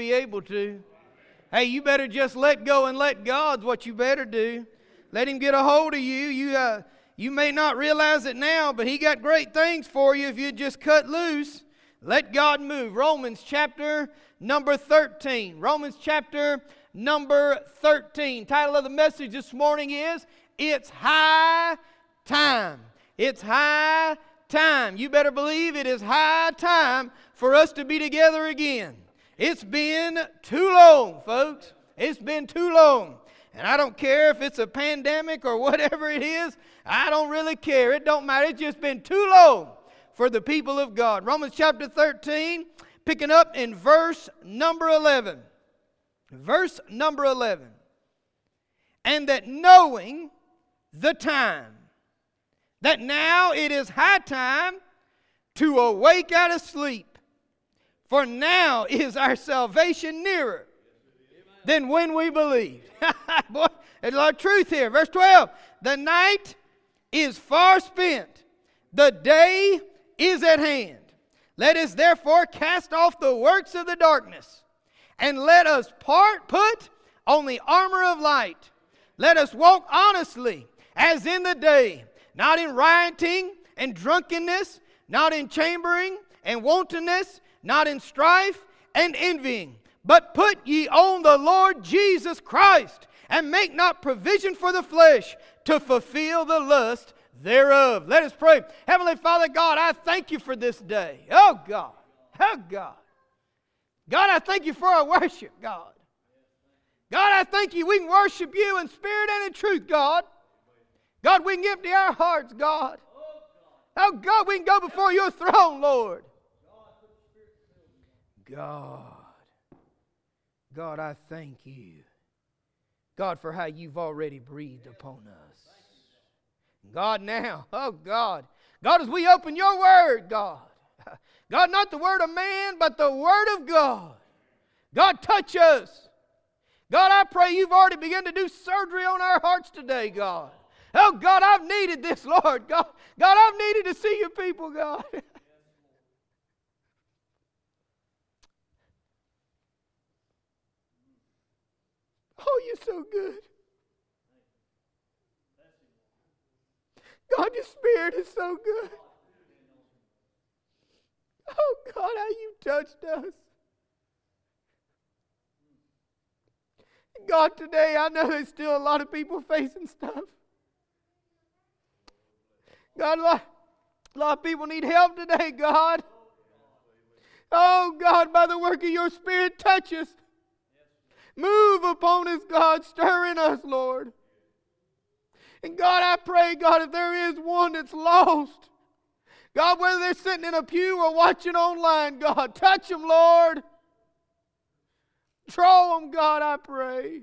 be able to. Hey, you better just let go and let God's what you better do. Let Him get a hold of you. You, uh, you may not realize it now, but He got great things for you if you just cut loose. Let God move. Romans chapter number 13. Romans chapter number 13. Title of the message this morning is It's High Time. It's high time. You better believe it is high time for us to be together again. It's been too long, folks. It's been too long. And I don't care if it's a pandemic or whatever it is. I don't really care. It don't matter. It's just been too long for the people of God. Romans chapter 13, picking up in verse number 11. Verse number 11. And that knowing the time, that now it is high time to awake out of sleep for now is our salvation nearer than when we believed. Boy, there's a lot of truth here. Verse 12 The night is far spent, the day is at hand. Let us therefore cast off the works of the darkness, and let us part, put on the armor of light. Let us walk honestly as in the day, not in rioting and drunkenness, not in chambering and wantonness not in strife and envying, but put ye on the Lord Jesus Christ, and make not provision for the flesh to fulfill the lust thereof. Let us pray. Heavenly Father God, I thank you for this day. Oh God. Oh God. God, I thank you for our worship, God. God, I thank you we can worship you in spirit and in truth, God. God, we can empty our hearts, God. Oh God, oh, we can go before your throne, Lord. God. God, I thank you. God, for how you've already breathed upon us. God, now, oh God. God, as we open your word, God. God, not the word of man, but the word of God. God, touch us. God, I pray you've already begun to do surgery on our hearts today, God. Oh, God, I've needed this, Lord. God, God I've needed to see your people, God. Oh, you're so good. God, your spirit is so good. Oh, God, how you touched us. God, today I know there's still a lot of people facing stuff. God, a lot, a lot of people need help today, God. Oh, God, by the work of your Spirit, touch us. Move upon us, God. Stir in us, Lord. And God, I pray, God, if there is one that's lost, God, whether they're sitting in a pew or watching online, God, touch them, Lord. Draw them, God, I pray.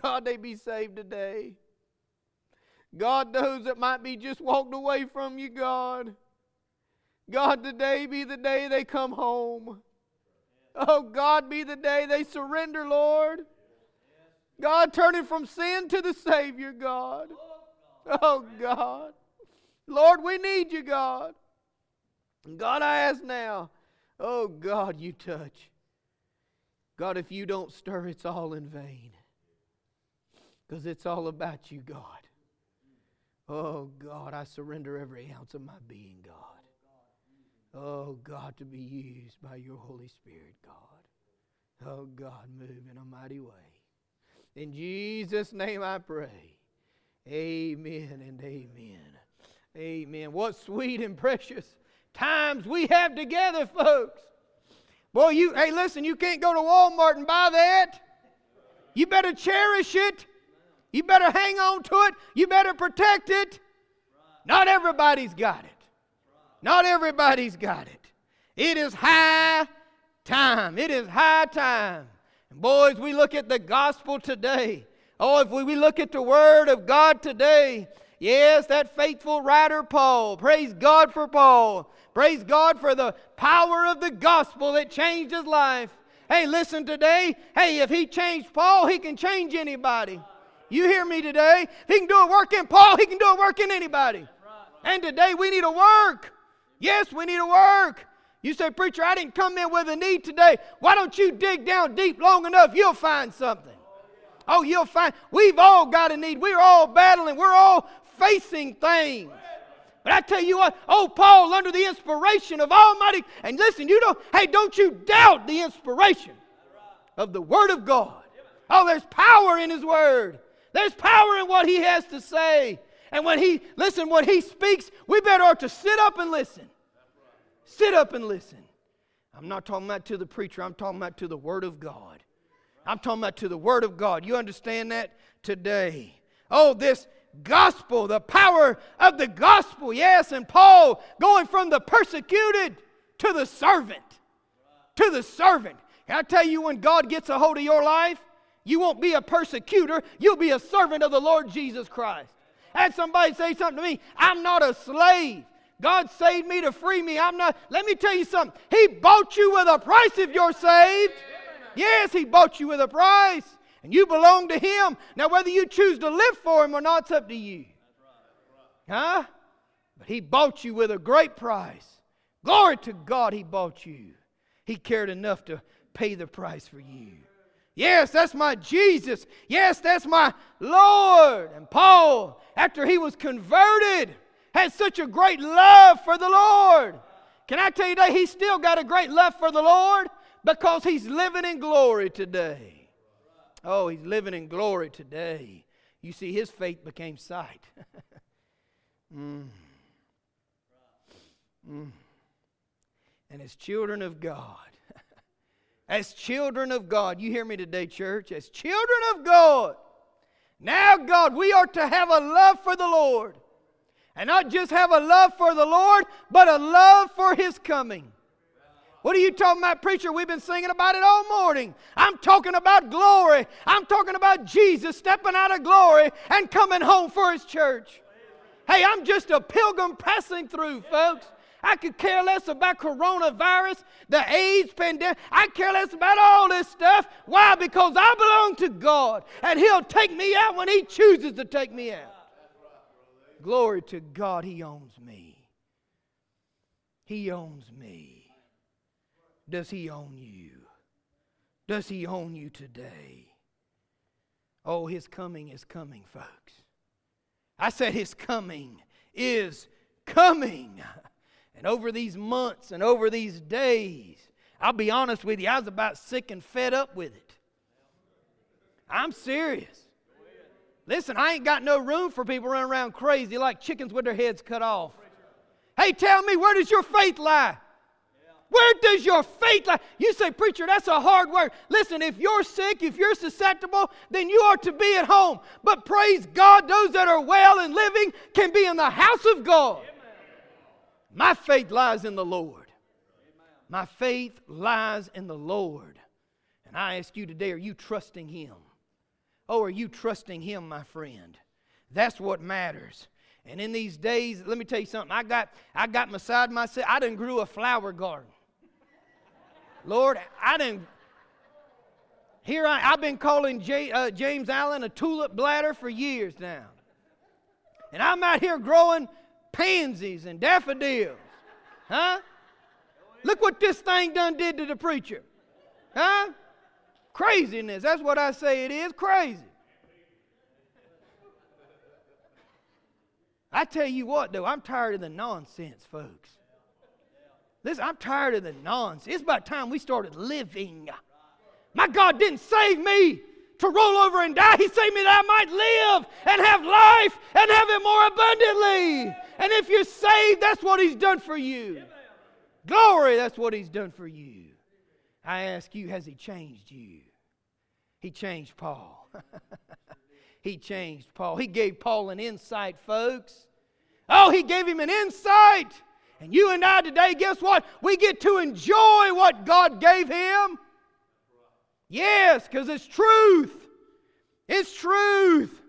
God, they be saved today. God, those that might be just walked away from you, God. God, today be the day they come home. Oh, God, be the day they surrender, Lord. God, turn turning from sin to the Savior, God. Oh, God. Lord, we need you, God. God, I ask now, oh, God, you touch. God, if you don't stir, it's all in vain. Because it's all about you, God. Oh, God, I surrender every ounce of my being, God. Oh, God, to be used by your Holy Spirit, God. Oh, God, move in a mighty way. In Jesus' name I pray. Amen and amen. Amen. What sweet and precious times we have together, folks. Boy, you, hey, listen, you can't go to Walmart and buy that. You better cherish it. You better hang on to it. You better protect it. Not everybody's got it. Not everybody's got it. It is high time. It is high time. And boys, we look at the gospel today. Oh, if we look at the word of God today, yes, that faithful writer Paul, praise God for Paul. Praise God for the power of the gospel that changed his life. Hey, listen today. Hey, if he changed Paul, he can change anybody. You hear me today? If he can do a work in Paul, he can do a work in anybody. And today we need a work. Yes, we need to work. You say, Preacher, I didn't come in with a need today. Why don't you dig down deep long enough? You'll find something. Oh, you'll find. We've all got a need. We're all battling. We're all facing things. But I tell you what, oh, Paul, under the inspiration of Almighty, and listen, you don't, hey, don't you doubt the inspiration of the Word of God. Oh, there's power in His Word. There's power in what He has to say. And when He, listen, when He speaks, we better ought to sit up and listen. Sit up and listen. I'm not talking about to the preacher, I'm talking about to the Word of God. I'm talking about to the Word of God. You understand that today? Oh, this gospel, the power of the gospel. Yes, and Paul going from the persecuted to the servant. To the servant. Can I tell you when God gets a hold of your life, you won't be a persecutor, you'll be a servant of the Lord Jesus Christ. Had somebody say something to me I'm not a slave. God saved me to free me. I'm not. Let me tell you something. He bought you with a price if you're saved. Yes, He bought you with a price. And you belong to Him. Now, whether you choose to live for Him or not, it's up to you. Huh? But He bought you with a great price. Glory to God, He bought you. He cared enough to pay the price for you. Yes, that's my Jesus. Yes, that's my Lord. And Paul, after he was converted, had such a great love for the Lord. Can I tell you that he's still got a great love for the Lord? Because he's living in glory today. Oh, he's living in glory today. You see, his faith became sight. mm. Mm. And as children of God, as children of God, you hear me today, church, as children of God, now, God, we are to have a love for the Lord. And not just have a love for the Lord, but a love for His coming. What are you talking about, preacher? We've been singing about it all morning. I'm talking about glory. I'm talking about Jesus stepping out of glory and coming home for His church. Hey, I'm just a pilgrim passing through, folks. I could care less about coronavirus, the AIDS pandemic. I care less about all this stuff. Why? Because I belong to God, and He'll take me out when He chooses to take me out. Glory to God, He owns me. He owns me. Does He own you? Does He own you today? Oh, His coming is coming, folks. I said His coming is coming. And over these months and over these days, I'll be honest with you, I was about sick and fed up with it. I'm serious. Listen, I ain't got no room for people running around crazy like chickens with their heads cut off. Hey, tell me, where does your faith lie? Where does your faith lie? You say, Preacher, that's a hard word. Listen, if you're sick, if you're susceptible, then you are to be at home. But praise God, those that are well and living can be in the house of God. My faith lies in the Lord. My faith lies in the Lord. And I ask you today, are you trusting Him? Oh, are you trusting Him, my friend? That's what matters. And in these days, let me tell you something. I got, I got beside myself. I done grew a flower garden. Lord, I didn't. Here I, I've been calling J, uh, James Allen a tulip bladder for years now. And I'm out here growing pansies and daffodils. Huh? Look what this thing done did to the preacher. Huh? Craziness. That's what I say it is crazy. I tell you what, though, I'm tired of the nonsense, folks. Listen, I'm tired of the nonsense. It's about time we started living. My God didn't save me to roll over and die. He saved me that I might live and have life and have it more abundantly. And if you're saved, that's what He's done for you. Glory, that's what He's done for you. I ask you, has He changed you? He changed Paul. he changed Paul. He gave Paul an insight, folks. Oh, he gave him an insight. And you and I today, guess what? We get to enjoy what God gave him. Yes, because it's truth. It's truth.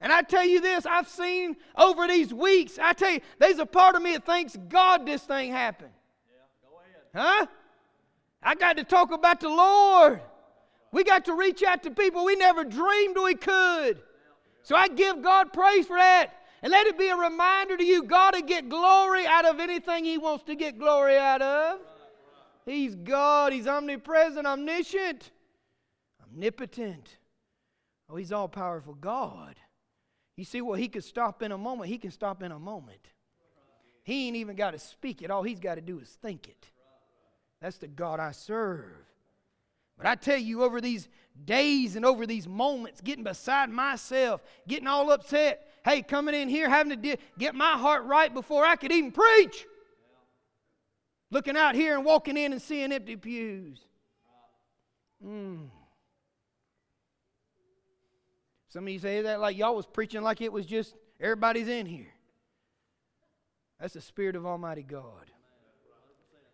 And I tell you this, I've seen over these weeks, I tell you, there's a part of me that thinks God this thing happened. Yeah, huh? I got to talk about the Lord. We got to reach out to people we never dreamed we could. So I give God praise for that. And let it be a reminder to you God to get glory out of anything He wants to get glory out of. He's God. He's omnipresent, omniscient, omnipotent. Oh, He's all powerful God. You see well, He could stop in a moment, He can stop in a moment. He ain't even got to speak it. All He's got to do is think it. That's the God I serve. But I tell you, over these days and over these moments, getting beside myself, getting all upset, hey, coming in here, having to de- get my heart right before I could even preach. Looking out here and walking in and seeing empty pews. Mm. Some of you say that like y'all was preaching like it was just everybody's in here. That's the Spirit of Almighty God.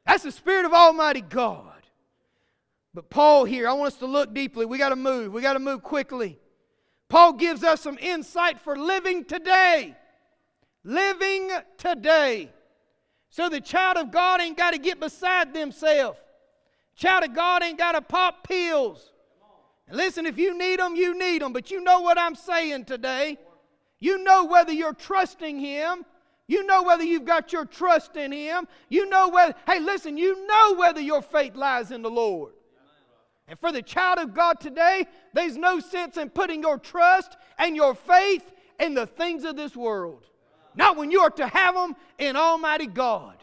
That's the Spirit of Almighty God. But Paul here, I want us to look deeply. We got to move. We got to move quickly. Paul gives us some insight for living today. Living today. So the child of God ain't got to get beside themselves. Child of God ain't got to pop pills. And listen, if you need them, you need them. But you know what I'm saying today. You know whether you're trusting Him you know whether you've got your trust in Him. You know whether, hey, listen, you know whether your faith lies in the Lord. And for the child of God today, there's no sense in putting your trust and your faith in the things of this world. Not when you are to have them in Almighty God.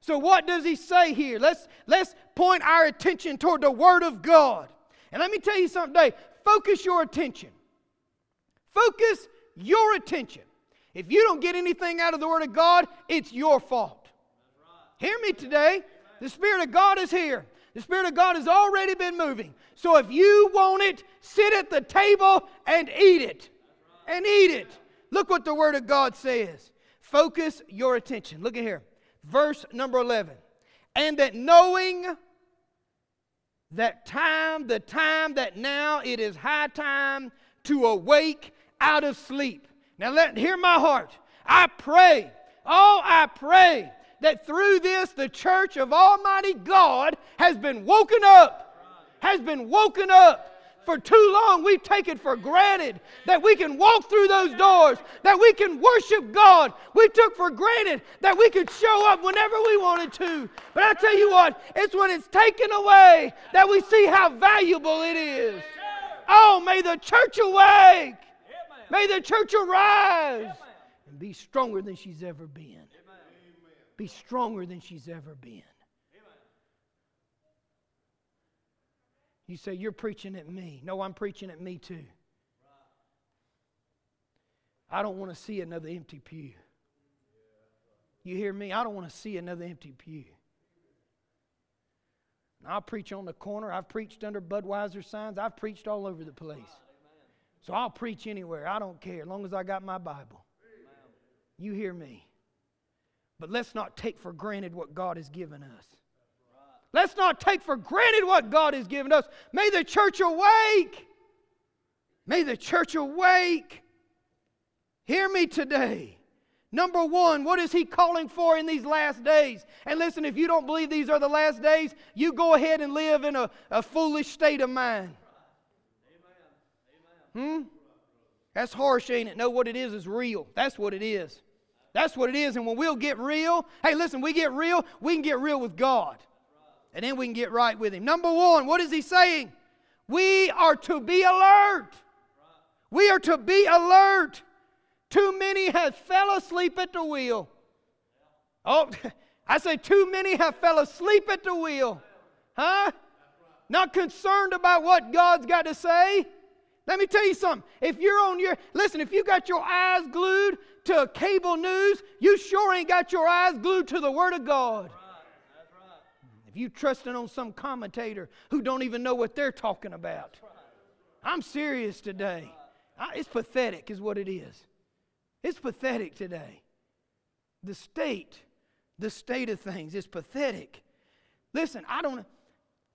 So what does he say here? Let's let's point our attention toward the Word of God. And let me tell you something today. Focus your attention. Focus your attention if you don't get anything out of the Word of God, it's your fault. Hear me today. The Spirit of God is here. The Spirit of God has already been moving. So if you want it, sit at the table and eat it. And eat it. Look what the Word of God says. Focus your attention. Look at here. Verse number 11. And that knowing that time, the time that now it is high time to awake out of sleep. Now, let hear my heart. I pray, oh, I pray that through this the church of Almighty God has been woken up. Has been woken up. For too long, we've taken for granted that we can walk through those doors, that we can worship God. We took for granted that we could show up whenever we wanted to. But I tell you what, it's when it's taken away that we see how valuable it is. Oh, may the church awake. May the church arise and be stronger than she's ever been. Be stronger than she's ever been. You say, You're preaching at me. No, I'm preaching at me too. I don't want to see another empty pew. You hear me? I don't want to see another empty pew. I'll preach on the corner. I've preached under Budweiser signs. I've preached all over the place. So I'll preach anywhere. I don't care, as long as I got my Bible. You hear me. But let's not take for granted what God has given us. Let's not take for granted what God has given us. May the church awake. May the church awake. Hear me today. Number one, what is he calling for in these last days? And listen, if you don't believe these are the last days, you go ahead and live in a, a foolish state of mind. Hmm? That's harsh, ain't it? No, what it is is real. That's what it is. That's what it is. And when we'll get real, hey, listen, we get real, we can get real with God. And then we can get right with Him. Number one, what is He saying? We are to be alert. We are to be alert. Too many have fell asleep at the wheel. Oh, I say too many have fell asleep at the wheel. Huh? Not concerned about what God's got to say. Let me tell you something. If you're on your, listen, if you got your eyes glued to cable news, you sure ain't got your eyes glued to the Word of God. If you trusting on some commentator who don't even know what they're talking about. I'm serious today. it's pathetic, is what it is. It's pathetic today. The state, the state of things is pathetic. Listen, I don't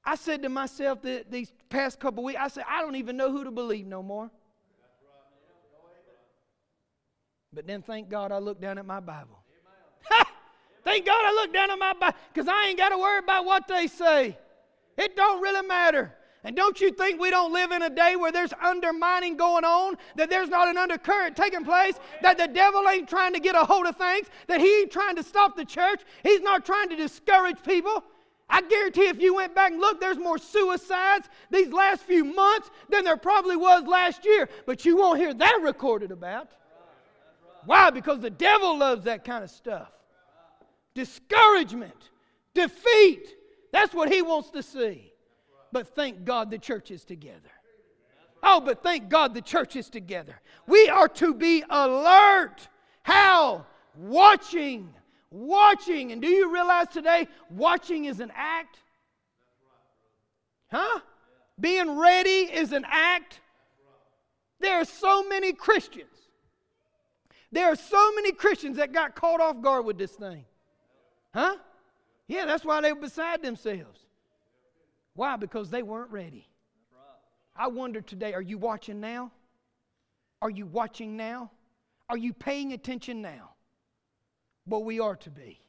I said to myself that these past couple weeks, I said, I don't even know who to believe no more. But then thank God I looked down at my Bible. Thank God I look down at my Bible because I ain't got to worry about what they say. It don't really matter. And don't you think we don't live in a day where there's undermining going on, that there's not an undercurrent taking place, that the devil ain't trying to get a hold of things, that he ain't trying to stop the church, he's not trying to discourage people. I guarantee if you went back and looked, there's more suicides these last few months than there probably was last year. But you won't hear that recorded about. Why? Because the devil loves that kind of stuff. Discouragement, defeat. That's what he wants to see. But thank God the church is together. Oh, but thank God the church is together. We are to be alert. How? Watching. Watching. And do you realize today watching is an act? Huh? Being ready is an act. There are so many Christians. There are so many Christians that got caught off guard with this thing. Huh? Yeah, that's why they were beside themselves. Why? Because they weren't ready. I wonder today are you watching now? Are you watching now? Are you paying attention now? Well, we are to be.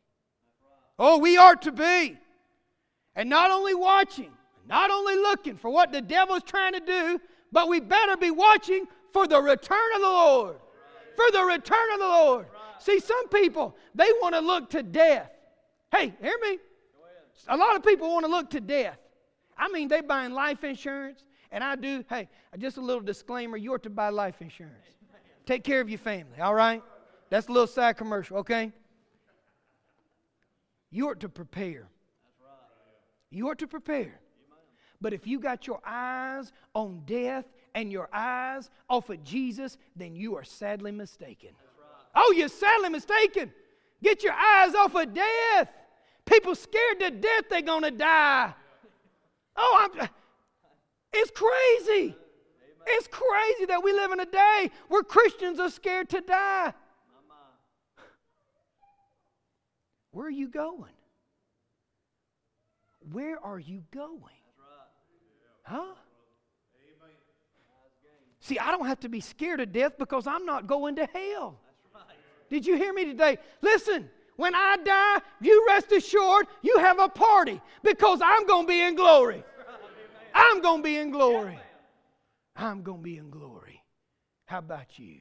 Oh, we are to be. And not only watching, not only looking for what the devil's trying to do, but we better be watching for the return of the Lord. For the return of the Lord. See, some people, they want to look to death. Hey, hear me? A lot of people want to look to death. I mean, they buying life insurance, and I do, hey, just a little disclaimer you're to buy life insurance. Take care of your family, all right? That's a little side commercial, okay? You are to prepare. You are to prepare. But if you got your eyes on death and your eyes off of Jesus, then you are sadly mistaken. Oh, you're sadly mistaken. Get your eyes off of death. People scared to death they're going to die. Oh, I'm, it's crazy. It's crazy that we live in a day where Christians are scared to die. Where are you going? Where are you going? Huh? See, I don't have to be scared of death because I'm not going to hell. Did you hear me today? Listen, when I die, you rest assured you have a party because I'm going to be in glory. I'm going to be in glory. I'm going to be in glory. How about you?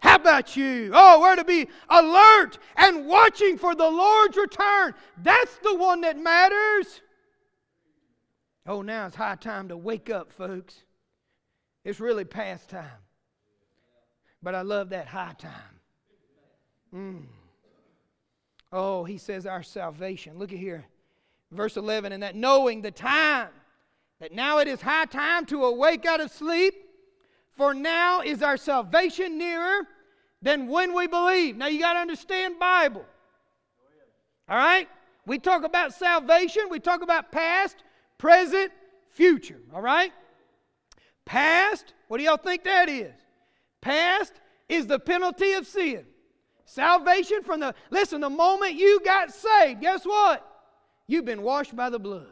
How about you? Oh, we're to be alert and watching for the Lord's return. That's the one that matters. Oh, now it's high time to wake up, folks. It's really past time. But I love that high time. Mm. Oh, he says our salvation. Look at here. Verse 11, and that knowing the time, that now it is high time to awake out of sleep, for now is our salvation nearer than when we believe. Now you got to understand Bible. All right? We talk about salvation, we talk about past, present, future. All right? Past, what do y'all think that is? Past is the penalty of sin. Salvation from the, listen, the moment you got saved, guess what? You've been washed by the blood.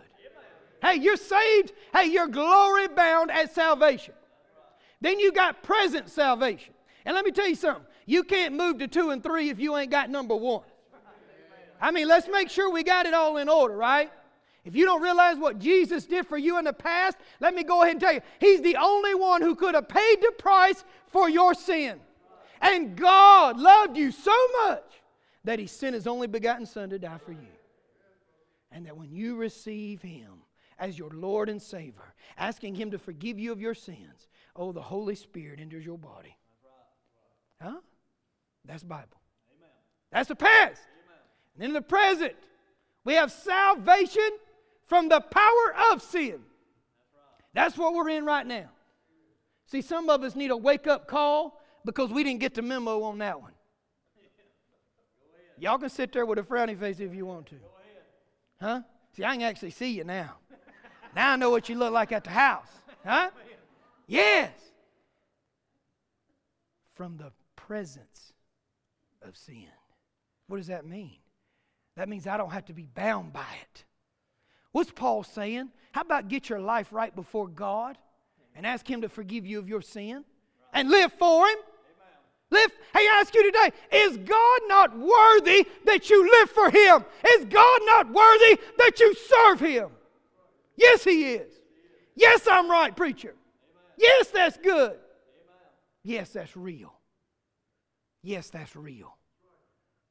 Hey, you're saved. Hey, you're glory bound at salvation. Then you got present salvation. And let me tell you something you can't move to two and three if you ain't got number one. I mean, let's make sure we got it all in order, right? If you don't realize what Jesus did for you in the past, let me go ahead and tell you He's the only one who could have paid the price for your sin. And God loved you so much that He sent His only begotten Son to die for you. And that when you receive Him as your Lord and Savior, asking Him to forgive you of your sins, oh, the Holy Spirit enters your body. Huh? That's Bible. Amen. That's the past. Amen. And in the present, we have salvation from the power of sin. That's, what we're in right now. See, some of us need a wake up call because we didn't get the memo on that one. Y'all can sit there with a frowny face if you want to. Huh? See, I can actually see you now. now I know what you look like at the house. Huh? Yes. From the presence of sin. What does that mean? That means I don't have to be bound by it. What's Paul saying? How about get your life right before God and ask Him to forgive you of your sin and live for Him? Live. Hey, I ask you today, is God not worthy that you live for Him? Is God not worthy that you serve Him? Yes, He is. Yes, I'm right, preacher. Yes, that's good. Yes, that's real. Yes, that's real.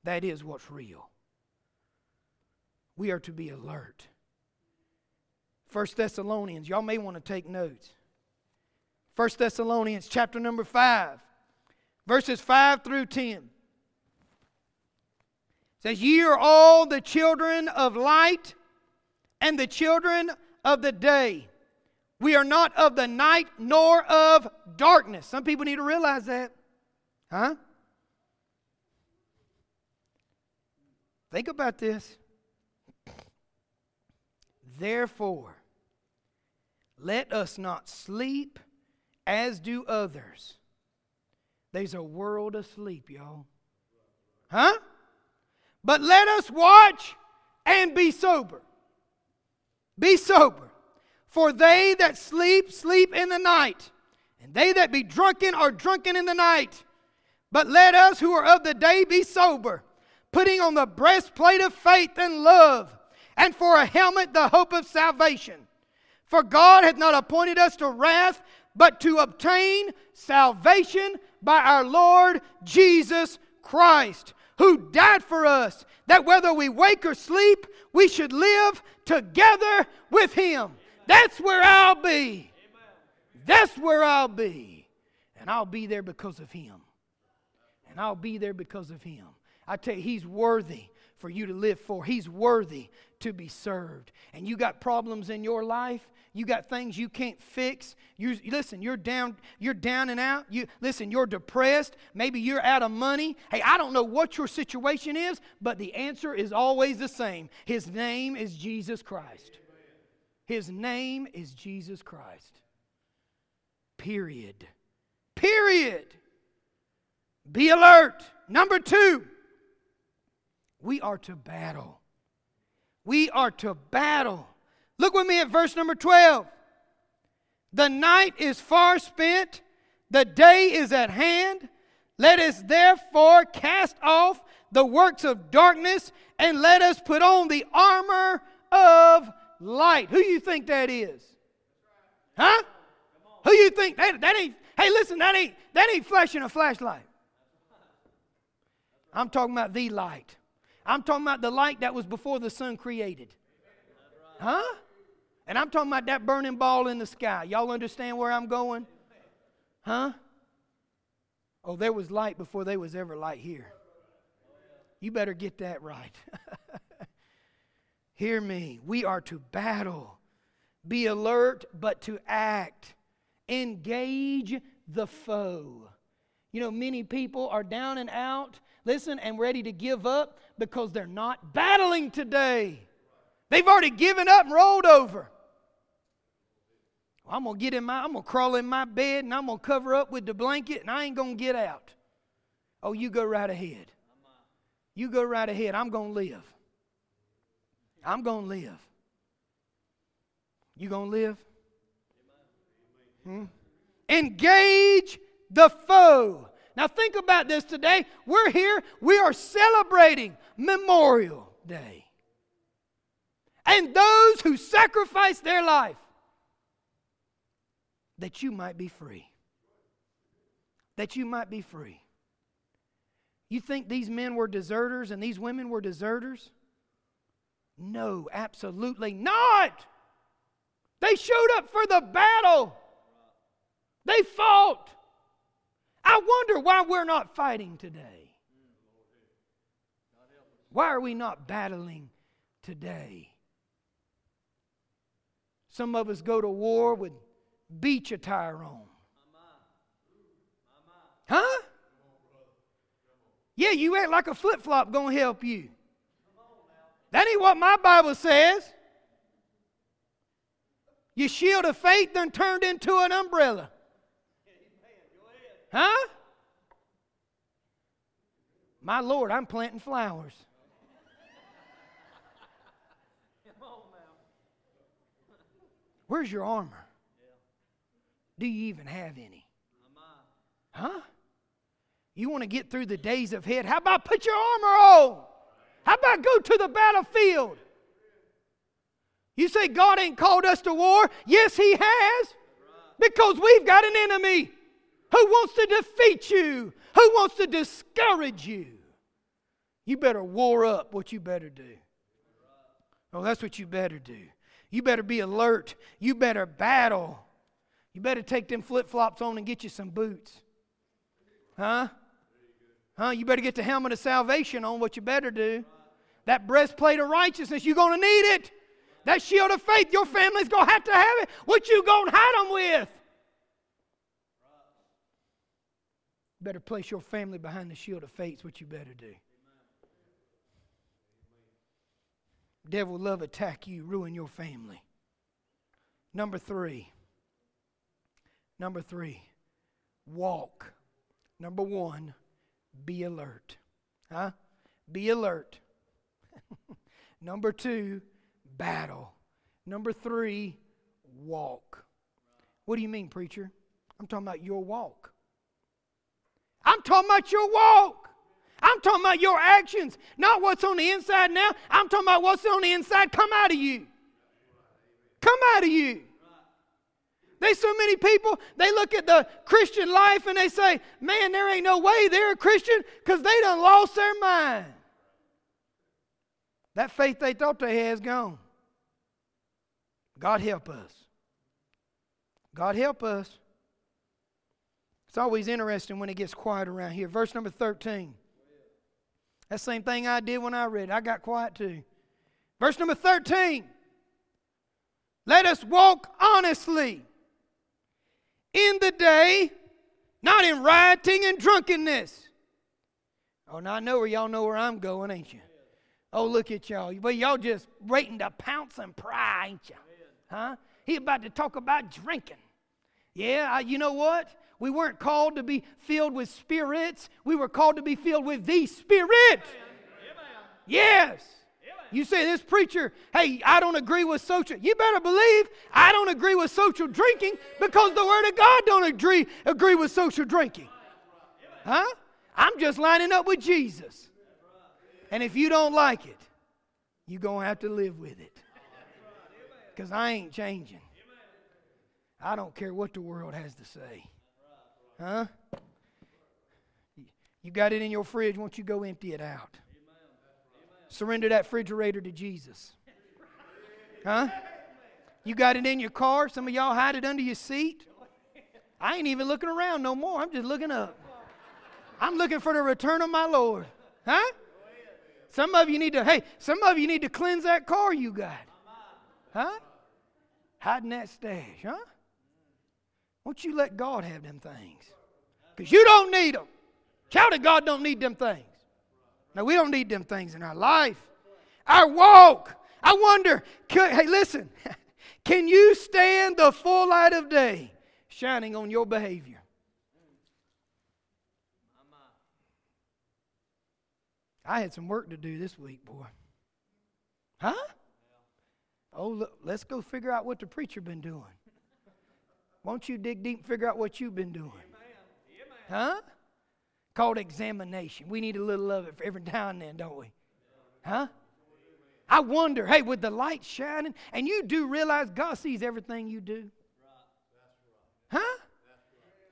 That is what's real. we are to be alert. First Thessalonians, y'all may want to take notes. First Thessalonians chapter number 5, verses 5 through 10 says, Ye are all the children of light and the children of the day. We are not of the night nor of darkness. Some people need to realize that. Huh? Think about this. Therefore, let us not sleep as do others. There's a world asleep, y'all. Huh? But let us watch and be sober. Be sober. For they that sleep, sleep in the night. And they that be drunken are drunken in the night. But let us who are of the day be sober, putting on the breastplate of faith and love, and for a helmet the hope of salvation. For God hath not appointed us to wrath, but to obtain salvation by our Lord Jesus Christ who died for us, that whether we wake or sleep, we should live together with him. That's where I'll be. That's where I'll be. And I'll be there because of him. And I'll be there because of him. I tell you, he's worthy for you to live for. He's worthy to be served. And you got problems in your life, you got things you can't fix. You listen, you're down, you're down and out. You listen, you're depressed. Maybe you're out of money. Hey, I don't know what your situation is, but the answer is always the same. His name is Jesus Christ. His name is Jesus Christ. Period. Period. Be alert. Number two, we are to battle. We are to battle. Look with me at verse number 12. The night is far spent, the day is at hand. Let us therefore cast off the works of darkness and let us put on the armor of light. Who you think that is? Huh? Who you think that, that ain't Hey, listen, that ain't that ain't flashing a flashlight. I'm talking about the light. I'm talking about the light that was before the sun created. Huh? And I'm talking about that burning ball in the sky. Y'all understand where I'm going? Huh? Oh, there was light before there was ever light here. You better get that right. Hear me. We are to battle, be alert, but to act, engage the foe. You know, many people are down and out, listen, and ready to give up because they're not battling today. They've already given up and rolled over. I'm gonna get in my, I'm gonna crawl in my bed and I'm gonna cover up with the blanket and I ain't gonna get out. Oh, you go right ahead. You go right ahead. I'm gonna live. I'm gonna live. You gonna live? Hmm? Engage the foe. Now think about this today. We're here, we are celebrating Memorial Day. And those who sacrifice their life that you might be free. That you might be free. You think these men were deserters and these women were deserters? No, absolutely not. They showed up for the battle. They fought. I wonder why we're not fighting today. Why are we not battling today? Some of us go to war with beach attire on. Huh? Yeah, you act like a flip flop gonna help you. That ain't what my Bible says. Your shield of faith then turned into an umbrella. Huh? My Lord, I'm planting flowers. Where's your armor? Do you even have any? Huh? You want to get through the days of head? How about put your armor on? How about go to the battlefield? You say God ain't called us to war? Yes, He has. Because we've got an enemy who wants to defeat you, who wants to discourage you. You better war up what you better do. Oh, that's what you better do. You better be alert. You better battle. You better take them flip flops on and get you some boots. Huh? Huh? You better get the helmet of salvation on, what you better do. That breastplate of righteousness, you're going to need it. That shield of faith, your family's going to have to have it. What you going to hide them with? better place your family behind the shield of faith, what you better do. Devil love attack you, ruin your family. Number three. Number three, walk. Number one, be alert. Huh? Be alert. Number two, battle. Number three, walk. What do you mean, preacher? I'm talking about your walk. I'm talking about your walk. I'm talking about your actions, not what's on the inside now. I'm talking about what's on the inside come out of you. Come out of you. There's so many people, they look at the Christian life and they say, man, there ain't no way they're a Christian because they done lost their mind. That faith they thought they had is gone. God help us. God help us. It's always interesting when it gets quiet around here. Verse number 13. That same thing I did when I read. I got quiet too. Verse number 13. Let us walk honestly in the day, not in rioting and drunkenness. Oh, now I know where y'all know where I'm going, ain't you? Oh, look at y'all. But y'all just waiting to pounce and pry, ain't you? Huh? He about to talk about drinking. Yeah, I, you know what? We weren't called to be filled with spirits. We were called to be filled with the Spirit. Amen. Yes. You say this preacher, hey, I don't agree with social. You better believe I don't agree with social drinking because the Word of God don't agree agree with social drinking. Huh? I'm just lining up with Jesus. And if you don't like it, you're going to have to live with it. Because I ain't changing. I don't care what the world has to say. Huh? You got it in your fridge, won't you go empty it out? Surrender that refrigerator to Jesus. Huh? You got it in your car? Some of y'all hide it under your seat? I ain't even looking around no more. I'm just looking up. I'm looking for the return of my Lord. Huh? Some of you need to, hey, some of you need to cleanse that car you got. Huh? Hiding that stash, huh? Won't you let God have them things? Because you don't need them. Child of God don't need them things. Now, we don't need them things in our life. Our walk. I wonder, could, hey, listen, can you stand the full light of day shining on your behavior? I had some work to do this week, boy. Huh? Oh, look, let's go figure out what the preacher been doing. Won't you dig deep and figure out what you've been doing? Huh? Called examination. We need a little of it for every now and then, don't we? Huh? I wonder, hey, with the light shining, and you do realize God sees everything you do? Huh?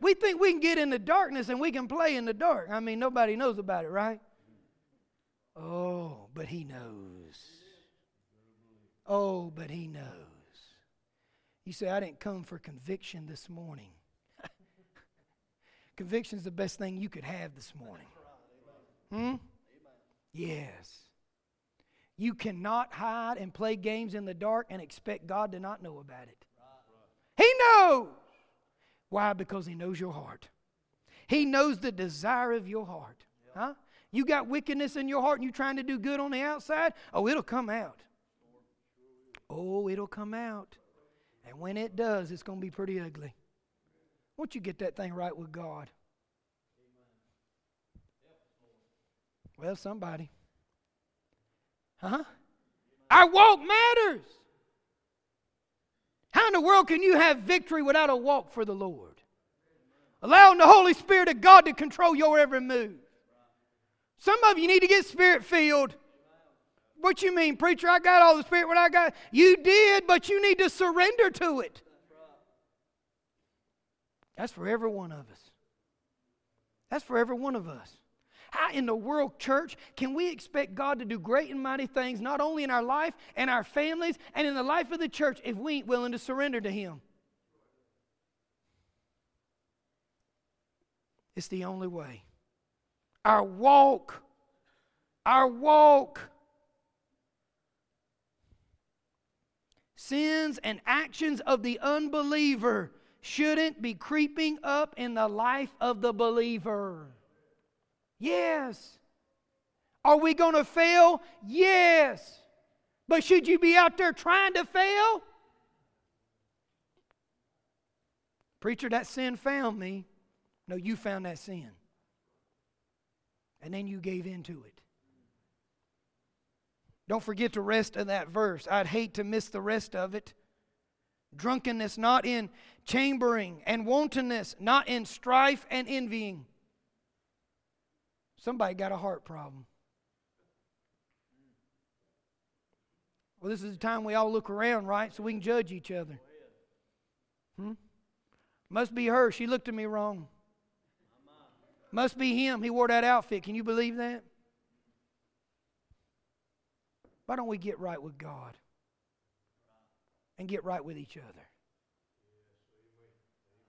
We think we can get in the darkness and we can play in the dark. I mean, nobody knows about it, right? Oh, but He knows. Oh, but He knows. You say, I didn't come for conviction this morning. Conviction is the best thing you could have this morning. Hmm? Yes. You cannot hide and play games in the dark and expect God to not know about it. He knows. Why? Because He knows your heart. He knows the desire of your heart. Huh? You got wickedness in your heart and you're trying to do good on the outside? Oh, it'll come out. Oh, it'll come out. And when it does, it's going to be pretty ugly. Won't you get that thing right with God? Well, somebody. Huh? Our walk matters. How in the world can you have victory without a walk for the Lord? Allowing the Holy Spirit of God to control your every move. Some of you need to get spirit filled. What you mean, preacher? I got all the spirit when I got. You did, but you need to surrender to it. That's for every one of us. That's for every one of us. How in the world, church, can we expect God to do great and mighty things not only in our life and our families and in the life of the church if we ain't willing to surrender to Him? It's the only way. Our walk, our walk, sins and actions of the unbeliever shouldn't be creeping up in the life of the believer. Yes. Are we going to fail? Yes. But should you be out there trying to fail? Preacher, that sin found me. No, you found that sin. And then you gave in to it. Don't forget the rest of that verse. I'd hate to miss the rest of it. Drunkenness, not in chambering, and wantonness, not in strife and envying. Somebody got a heart problem. Well, this is the time we all look around, right? So we can judge each other. Hmm? Must be her. She looked at me wrong. Must be him. He wore that outfit. Can you believe that? Why don't we get right with God and get right with each other?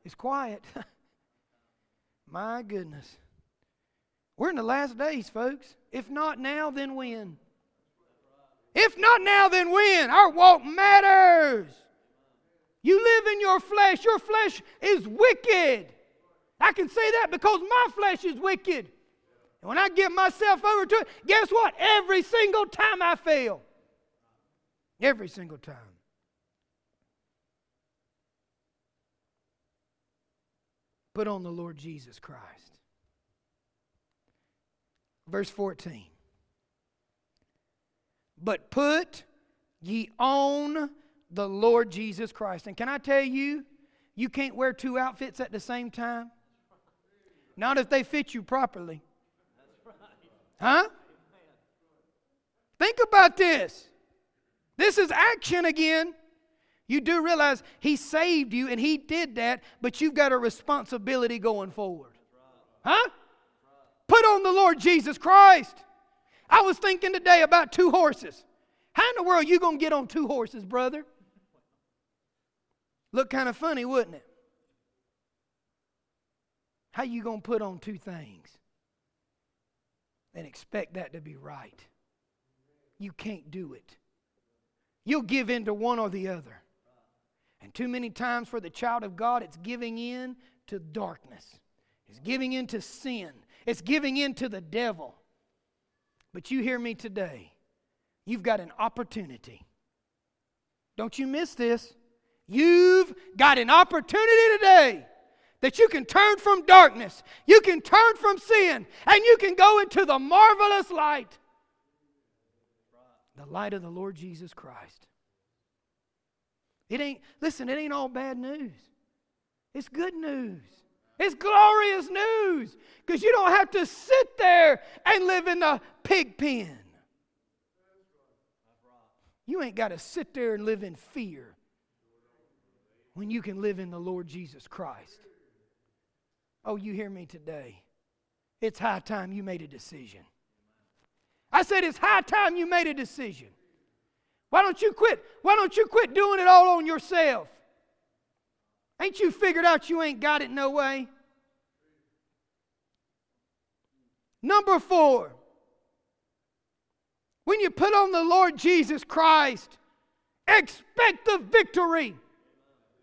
It's quiet. My goodness. We're in the last days, folks. If not now, then when? If not now, then when? Our walk matters. You live in your flesh. Your flesh is wicked. I can say that because my flesh is wicked. And when I give myself over to it, guess what? Every single time I fail. Every single time. Put on the Lord Jesus Christ. Verse 14. But put ye on the Lord Jesus Christ. And can I tell you, you can't wear two outfits at the same time? Not if they fit you properly. Huh? Think about this. This is action again. You do realize He saved you and He did that, but you've got a responsibility going forward. Huh? Put on the Lord Jesus Christ. I was thinking today about two horses. How in the world are you going to get on two horses, brother? Look kind of funny, wouldn't it? How you going to put on two things and expect that to be right? You can't do it. You'll give in to one or the other. And too many times for the child of God, it's giving in to darkness. It's giving in to sin. It's giving in to the devil. But you hear me today. You've got an opportunity. Don't you miss this. You've got an opportunity today that you can turn from darkness, you can turn from sin, and you can go into the marvelous light the light of the Lord Jesus Christ. It ain't, listen, it ain't all bad news. It's good news. It's glorious news because you don't have to sit there and live in the pig pen. You ain't got to sit there and live in fear when you can live in the Lord Jesus Christ. Oh, you hear me today. It's high time you made a decision. I said it's high time you made a decision. Why don't you quit? Why don't you quit doing it all on yourself? Ain't you figured out you ain't got it no way? Number four, when you put on the Lord Jesus Christ, expect the victory.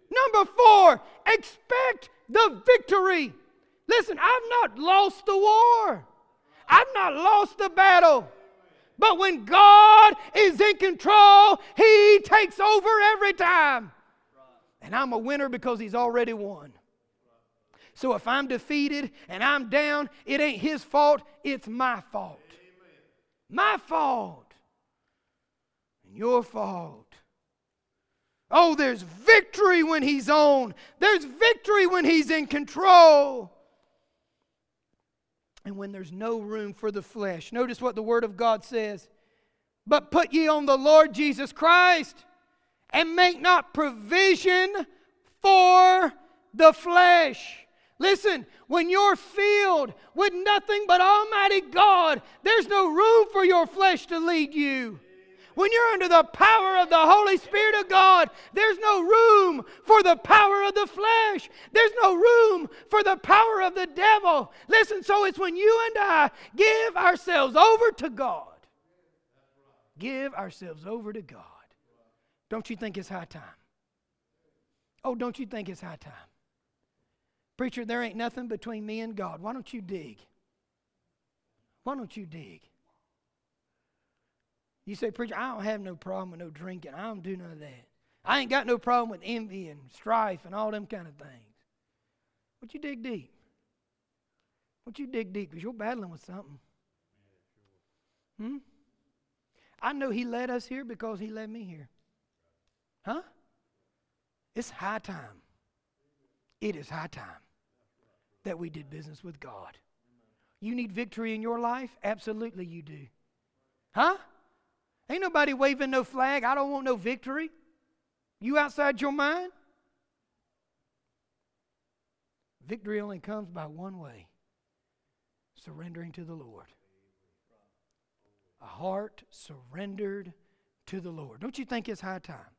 Number four, expect the victory. Listen, I've not lost the war, I've not lost the battle. But when God is in control, He takes over every time. And I'm a winner because He's already won. So if I'm defeated and I'm down, it ain't His fault, it's my fault. My fault. And your fault. Oh, there's victory when He's on, there's victory when He's in control and when there's no room for the flesh. Notice what the Word of God says. But put ye on the Lord Jesus Christ and make not provision for the flesh. Listen, when you're filled with nothing but Almighty God, there's no room for your flesh to lead you. When you're under the power of the Holy Spirit of God, there's no room for the power of the flesh. There's no room for the power of the devil. Listen, so it's when you and I give ourselves over to God. Give ourselves over to God. Don't you think it's high time? Oh, don't you think it's high time? Preacher, there ain't nothing between me and God. Why don't you dig? Why don't you dig? You say, Preacher, I don't have no problem with no drinking. I don't do none of that. I ain't got no problem with envy and strife and all them kind of things. What you dig deep? What you dig deep? Because you're battling with something. Hmm? I know He led us here because He led me here. Huh? It's high time. It is high time that we did business with God. You need victory in your life? Absolutely, you do. Huh? Ain't nobody waving no flag. I don't want no victory. You outside your mind? Victory only comes by one way surrendering to the Lord. A heart surrendered to the Lord. Don't you think it's high time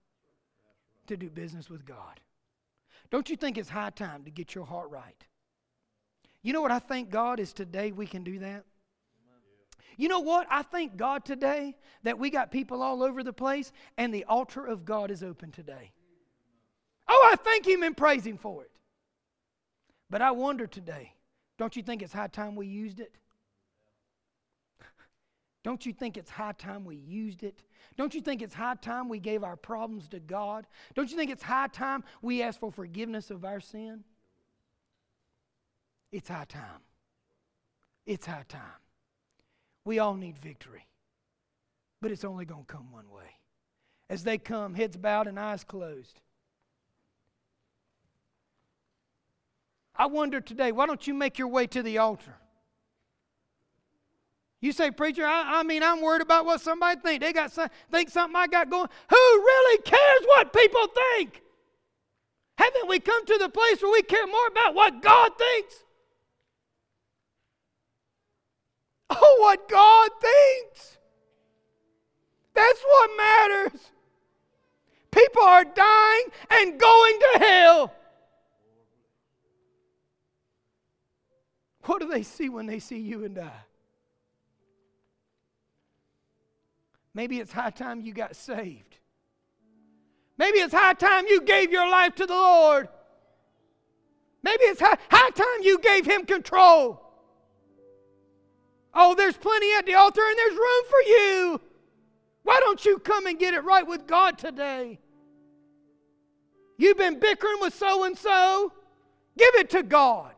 to do business with God? Don't you think it's high time to get your heart right? You know what I thank God is today we can do that? You know what? I thank God today that we got people all over the place and the altar of God is open today. Oh, I thank Him and praise Him for it. But I wonder today, don't you think it's high time we used it? Don't you think it's high time we used it? Don't you think it's high time we gave our problems to God? Don't you think it's high time we asked for forgiveness of our sin? It's high time. It's high time. We all need victory, but it's only going to come one way. As they come, heads bowed and eyes closed. I wonder today, why don't you make your way to the altar? You say, preacher, I, I, mean, I'm worried about what somebody think. They got some, think something I got going. Who really cares what people think? Haven't we come to the place where we care more about what God thinks? Oh, what God thinks. That's what matters. People are dying and going to hell. What do they see when they see you and I? Maybe it's high time you got saved. Maybe it's high time you gave your life to the Lord. Maybe it's high, high time you gave Him control. Oh, there's plenty at the altar and there's room for you. Why don't you come and get it right with God today? You've been bickering with so and so. Give it to God.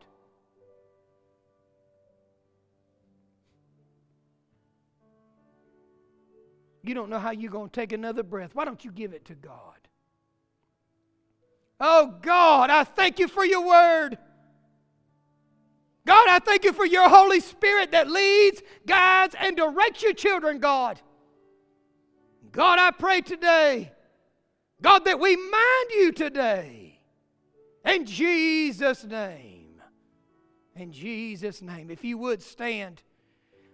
You don't know how you're going to take another breath. Why don't you give it to God? Oh, God, I thank you for your word. God, I thank you for your Holy Spirit that leads, guides, and directs your children, God. God, I pray today, God, that we mind you today. In Jesus' name. In Jesus' name. If you would stand.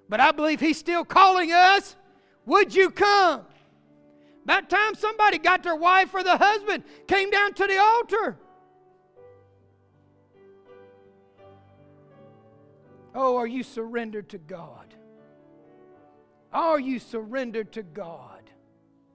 But I believe He's still calling us. Would you come? That time somebody got their wife or the husband, came down to the altar. Oh, are you surrendered to God? Are you surrendered to God?